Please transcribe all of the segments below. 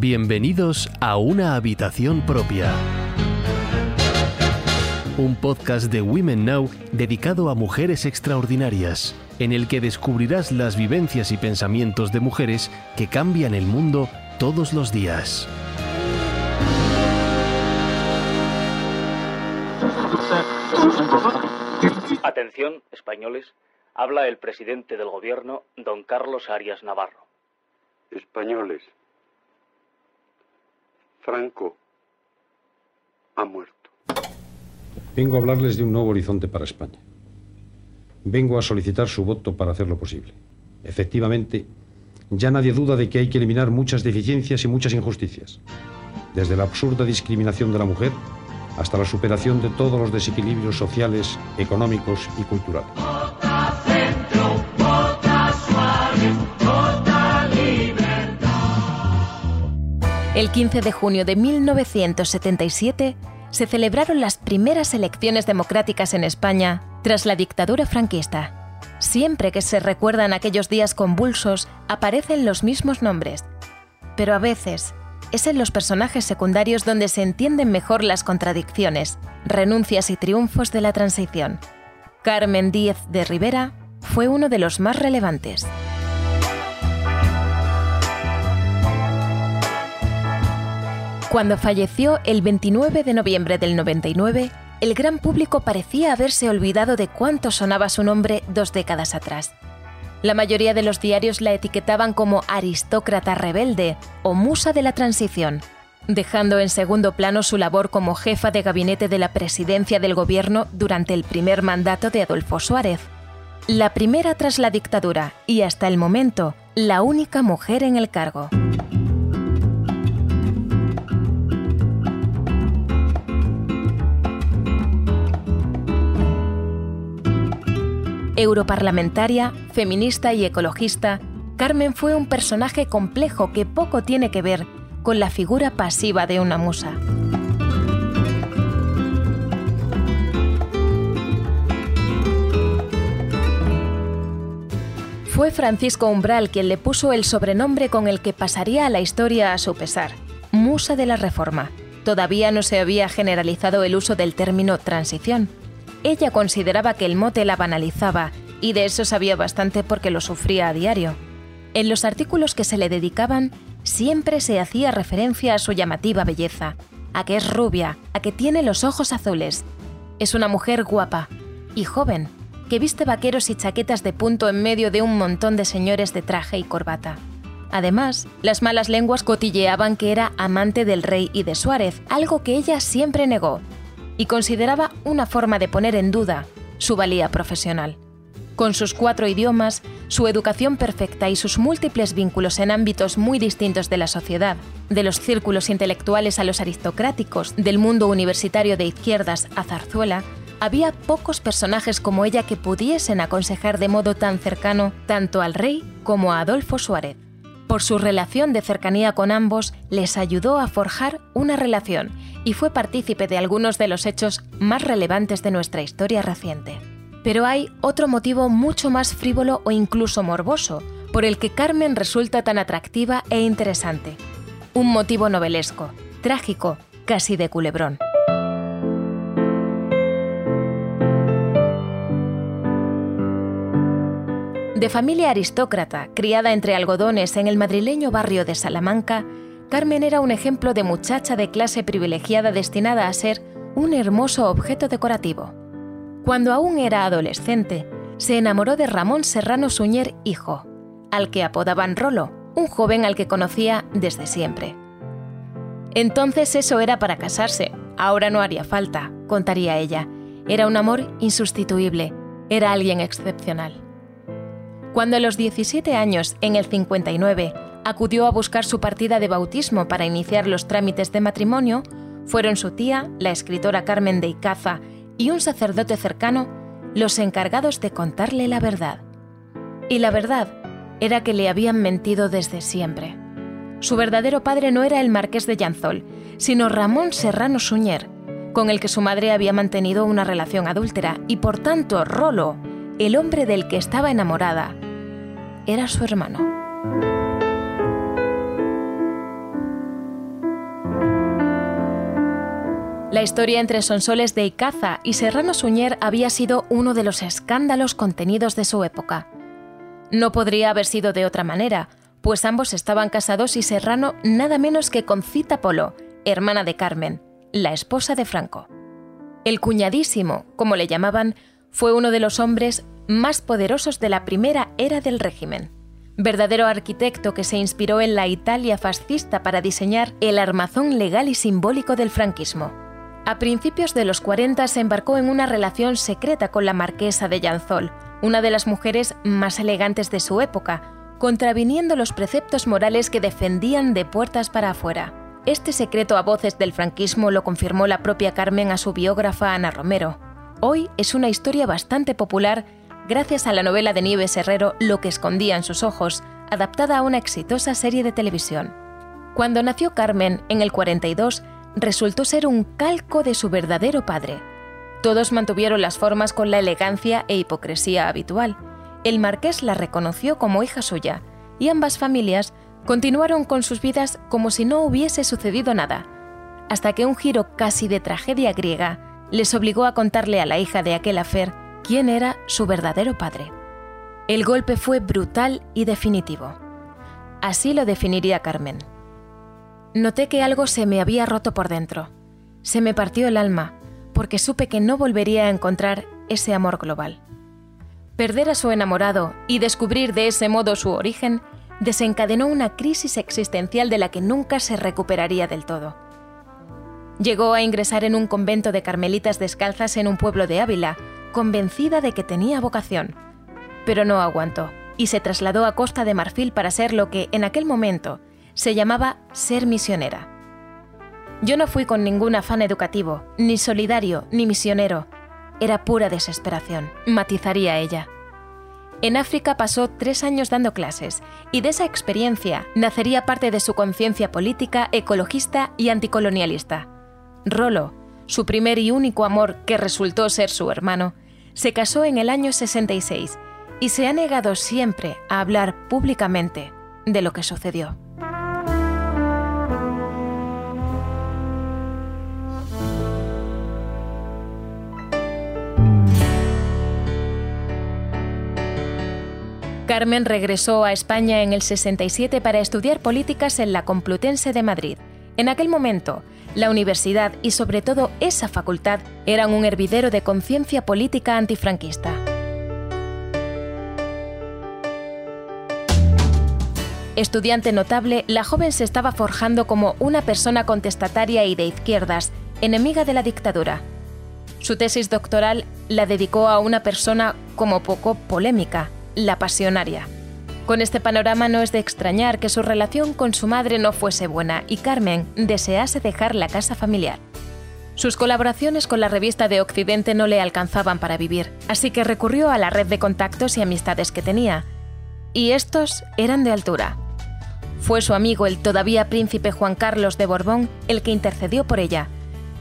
Bienvenidos a Una Habitación Propia. Un podcast de Women Now dedicado a mujeres extraordinarias, en el que descubrirás las vivencias y pensamientos de mujeres que cambian el mundo todos los días. Atención, españoles, habla el presidente del gobierno, don Carlos Arias Navarro. Españoles, Franco ha muerto. Vengo a hablarles de un nuevo horizonte para España. Vengo a solicitar su voto para hacerlo posible. Efectivamente, ya nadie duda de que hay que eliminar muchas deficiencias y muchas injusticias, desde la absurda discriminación de la mujer hasta la superación de todos los desequilibrios sociales, económicos y culturales. El 15 de junio de 1977 se celebraron las primeras elecciones democráticas en España tras la dictadura franquista. Siempre que se recuerdan aquellos días convulsos, aparecen los mismos nombres. Pero a veces es en los personajes secundarios donde se entienden mejor las contradicciones, renuncias y triunfos de la transición. Carmen Díez de Rivera fue uno de los más relevantes. Cuando falleció el 29 de noviembre del 99, el gran público parecía haberse olvidado de cuánto sonaba su nombre dos décadas atrás. La mayoría de los diarios la etiquetaban como aristócrata rebelde o musa de la transición, dejando en segundo plano su labor como jefa de gabinete de la presidencia del gobierno durante el primer mandato de Adolfo Suárez. La primera tras la dictadura y hasta el momento la única mujer en el cargo. Europarlamentaria, feminista y ecologista, Carmen fue un personaje complejo que poco tiene que ver con la figura pasiva de una musa. Fue Francisco Umbral quien le puso el sobrenombre con el que pasaría a la historia a su pesar, Musa de la Reforma. Todavía no se había generalizado el uso del término transición. Ella consideraba que el mote la banalizaba y de eso sabía bastante porque lo sufría a diario. En los artículos que se le dedicaban siempre se hacía referencia a su llamativa belleza, a que es rubia, a que tiene los ojos azules. Es una mujer guapa y joven, que viste vaqueros y chaquetas de punto en medio de un montón de señores de traje y corbata. Además, las malas lenguas cotilleaban que era amante del rey y de Suárez, algo que ella siempre negó, y consideraba una forma de poner en duda su valía profesional. Con sus cuatro idiomas, su educación perfecta y sus múltiples vínculos en ámbitos muy distintos de la sociedad, de los círculos intelectuales a los aristocráticos, del mundo universitario de izquierdas a Zarzuela, había pocos personajes como ella que pudiesen aconsejar de modo tan cercano tanto al rey como a Adolfo Suárez. Por su relación de cercanía con ambos, les ayudó a forjar una relación y fue partícipe de algunos de los hechos más relevantes de nuestra historia reciente. Pero hay otro motivo mucho más frívolo o incluso morboso por el que Carmen resulta tan atractiva e interesante. Un motivo novelesco, trágico, casi de culebrón. De familia aristócrata, criada entre algodones en el madrileño barrio de Salamanca, Carmen era un ejemplo de muchacha de clase privilegiada destinada a ser un hermoso objeto decorativo. Cuando aún era adolescente, se enamoró de Ramón Serrano Suñer, hijo, al que apodaban Rolo, un joven al que conocía desde siempre. Entonces eso era para casarse, ahora no haría falta, contaría ella. Era un amor insustituible, era alguien excepcional. Cuando a los 17 años, en el 59, acudió a buscar su partida de bautismo para iniciar los trámites de matrimonio, fueron su tía, la escritora Carmen de Icaza, y un sacerdote cercano los encargados de contarle la verdad. Y la verdad era que le habían mentido desde siempre. Su verdadero padre no era el marqués de Llanzol, sino Ramón Serrano Suñer, con el que su madre había mantenido una relación adúltera, y por tanto Rolo, el hombre del que estaba enamorada, era su hermano. La historia entre Sonsoles de Icaza y Serrano Suñer había sido uno de los escándalos contenidos de su época. No podría haber sido de otra manera, pues ambos estaban casados y Serrano nada menos que con Cita Polo, hermana de Carmen, la esposa de Franco. El cuñadísimo, como le llamaban, fue uno de los hombres más poderosos de la primera era del régimen verdadero arquitecto que se inspiró en la Italia fascista para diseñar el armazón legal y simbólico del franquismo. A principios de los 40 se embarcó en una relación secreta con la marquesa de Llanzol, una de las mujeres más elegantes de su época, contraviniendo los preceptos morales que defendían de puertas para afuera. Este secreto a voces del franquismo lo confirmó la propia Carmen a su biógrafa Ana Romero. Hoy es una historia bastante popular gracias a la novela de Nieves Herrero Lo que escondía en sus ojos, adaptada a una exitosa serie de televisión. Cuando nació Carmen, en el 42, resultó ser un calco de su verdadero padre. Todos mantuvieron las formas con la elegancia e hipocresía habitual. El marqués la reconoció como hija suya, y ambas familias continuaron con sus vidas como si no hubiese sucedido nada, hasta que un giro casi de tragedia griega les obligó a contarle a la hija de aquel afer quién era su verdadero padre. El golpe fue brutal y definitivo. Así lo definiría Carmen. Noté que algo se me había roto por dentro. Se me partió el alma, porque supe que no volvería a encontrar ese amor global. Perder a su enamorado y descubrir de ese modo su origen desencadenó una crisis existencial de la que nunca se recuperaría del todo. Llegó a ingresar en un convento de carmelitas descalzas en un pueblo de Ávila, convencida de que tenía vocación. Pero no aguantó y se trasladó a Costa de Marfil para ser lo que en aquel momento se llamaba ser misionera. Yo no fui con ningún afán educativo, ni solidario, ni misionero. Era pura desesperación, matizaría ella. En África pasó tres años dando clases y de esa experiencia nacería parte de su conciencia política, ecologista y anticolonialista. Rolo, su primer y único amor que resultó ser su hermano, se casó en el año 66 y se ha negado siempre a hablar públicamente de lo que sucedió. Carmen regresó a España en el 67 para estudiar políticas en la Complutense de Madrid. En aquel momento, la universidad y sobre todo esa facultad eran un hervidero de conciencia política antifranquista. Estudiante notable, la joven se estaba forjando como una persona contestataria y de izquierdas, enemiga de la dictadura. Su tesis doctoral la dedicó a una persona como poco polémica, la pasionaria. Con este panorama no es de extrañar que su relación con su madre no fuese buena y Carmen desease dejar la casa familiar. Sus colaboraciones con la revista de Occidente no le alcanzaban para vivir, así que recurrió a la red de contactos y amistades que tenía. Y estos eran de altura. Fue su amigo, el todavía príncipe Juan Carlos de Borbón, el que intercedió por ella.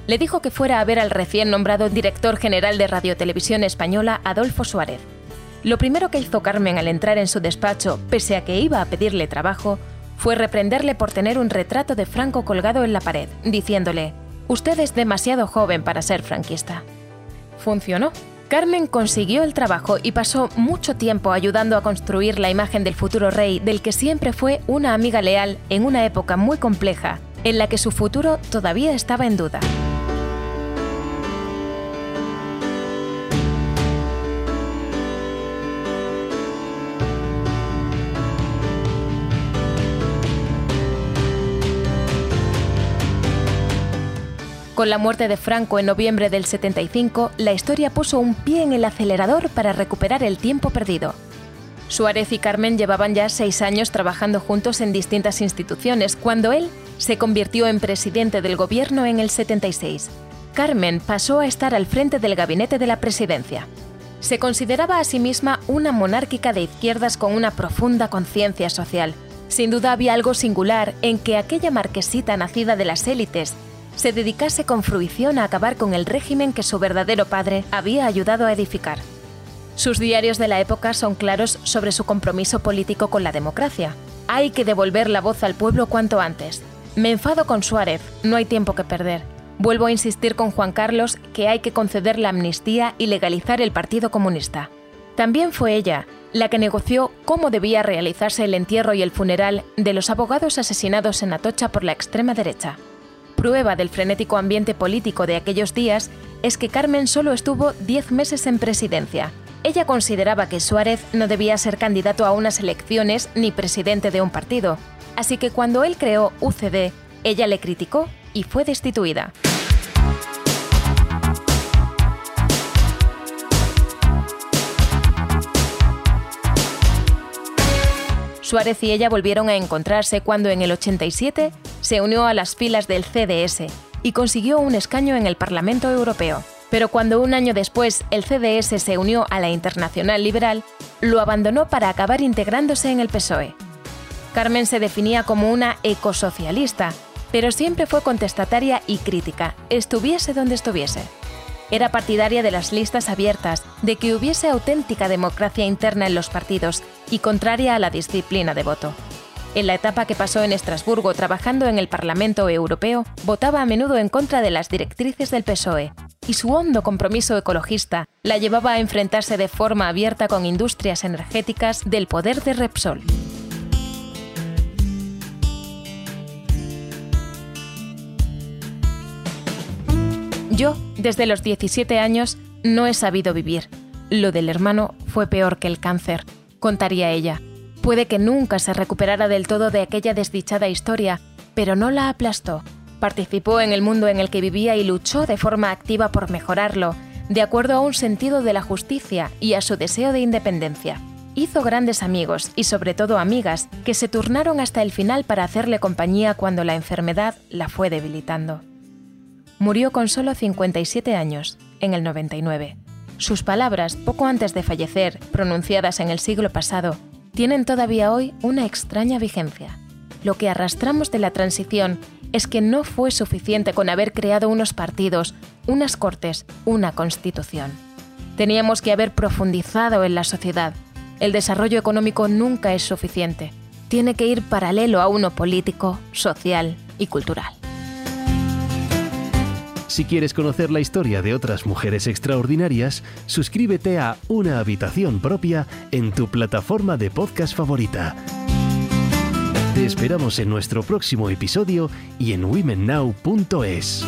Le dijo que fuera a ver al recién nombrado director general de Radiotelevisión Española, Adolfo Suárez. Lo primero que hizo Carmen al entrar en su despacho, pese a que iba a pedirle trabajo, fue reprenderle por tener un retrato de Franco colgado en la pared, diciéndole, Usted es demasiado joven para ser franquista. Funcionó. Carmen consiguió el trabajo y pasó mucho tiempo ayudando a construir la imagen del futuro rey del que siempre fue una amiga leal en una época muy compleja, en la que su futuro todavía estaba en duda. Con la muerte de Franco en noviembre del 75, la historia puso un pie en el acelerador para recuperar el tiempo perdido. Suárez y Carmen llevaban ya seis años trabajando juntos en distintas instituciones cuando él se convirtió en presidente del gobierno en el 76. Carmen pasó a estar al frente del gabinete de la presidencia. Se consideraba a sí misma una monárquica de izquierdas con una profunda conciencia social. Sin duda había algo singular en que aquella marquesita nacida de las élites se dedicase con fruición a acabar con el régimen que su verdadero padre había ayudado a edificar. Sus diarios de la época son claros sobre su compromiso político con la democracia. Hay que devolver la voz al pueblo cuanto antes. Me enfado con Suárez, no hay tiempo que perder. Vuelvo a insistir con Juan Carlos que hay que conceder la amnistía y legalizar el Partido Comunista. También fue ella la que negoció cómo debía realizarse el entierro y el funeral de los abogados asesinados en Atocha por la extrema derecha. Prueba del frenético ambiente político de aquellos días es que Carmen solo estuvo 10 meses en presidencia. Ella consideraba que Suárez no debía ser candidato a unas elecciones ni presidente de un partido, así que cuando él creó UCD, ella le criticó y fue destituida. Suárez y ella volvieron a encontrarse cuando en el 87 se unió a las filas del CDS y consiguió un escaño en el Parlamento Europeo. Pero cuando un año después el CDS se unió a la Internacional Liberal, lo abandonó para acabar integrándose en el PSOE. Carmen se definía como una ecosocialista, pero siempre fue contestataria y crítica, estuviese donde estuviese. Era partidaria de las listas abiertas, de que hubiese auténtica democracia interna en los partidos y contraria a la disciplina de voto. En la etapa que pasó en Estrasburgo trabajando en el Parlamento Europeo, votaba a menudo en contra de las directrices del PSOE, y su hondo compromiso ecologista la llevaba a enfrentarse de forma abierta con industrias energéticas del poder de Repsol. Yo, desde los 17 años, no he sabido vivir. Lo del hermano fue peor que el cáncer, contaría ella. Puede que nunca se recuperara del todo de aquella desdichada historia, pero no la aplastó. Participó en el mundo en el que vivía y luchó de forma activa por mejorarlo, de acuerdo a un sentido de la justicia y a su deseo de independencia. Hizo grandes amigos y sobre todo amigas que se turnaron hasta el final para hacerle compañía cuando la enfermedad la fue debilitando murió con solo 57 años, en el 99. Sus palabras, poco antes de fallecer, pronunciadas en el siglo pasado, tienen todavía hoy una extraña vigencia. Lo que arrastramos de la transición es que no fue suficiente con haber creado unos partidos, unas cortes, una constitución. Teníamos que haber profundizado en la sociedad. El desarrollo económico nunca es suficiente. Tiene que ir paralelo a uno político, social y cultural. Si quieres conocer la historia de otras mujeres extraordinarias, suscríbete a Una habitación propia en tu plataforma de podcast favorita. Te esperamos en nuestro próximo episodio y en womennow.es.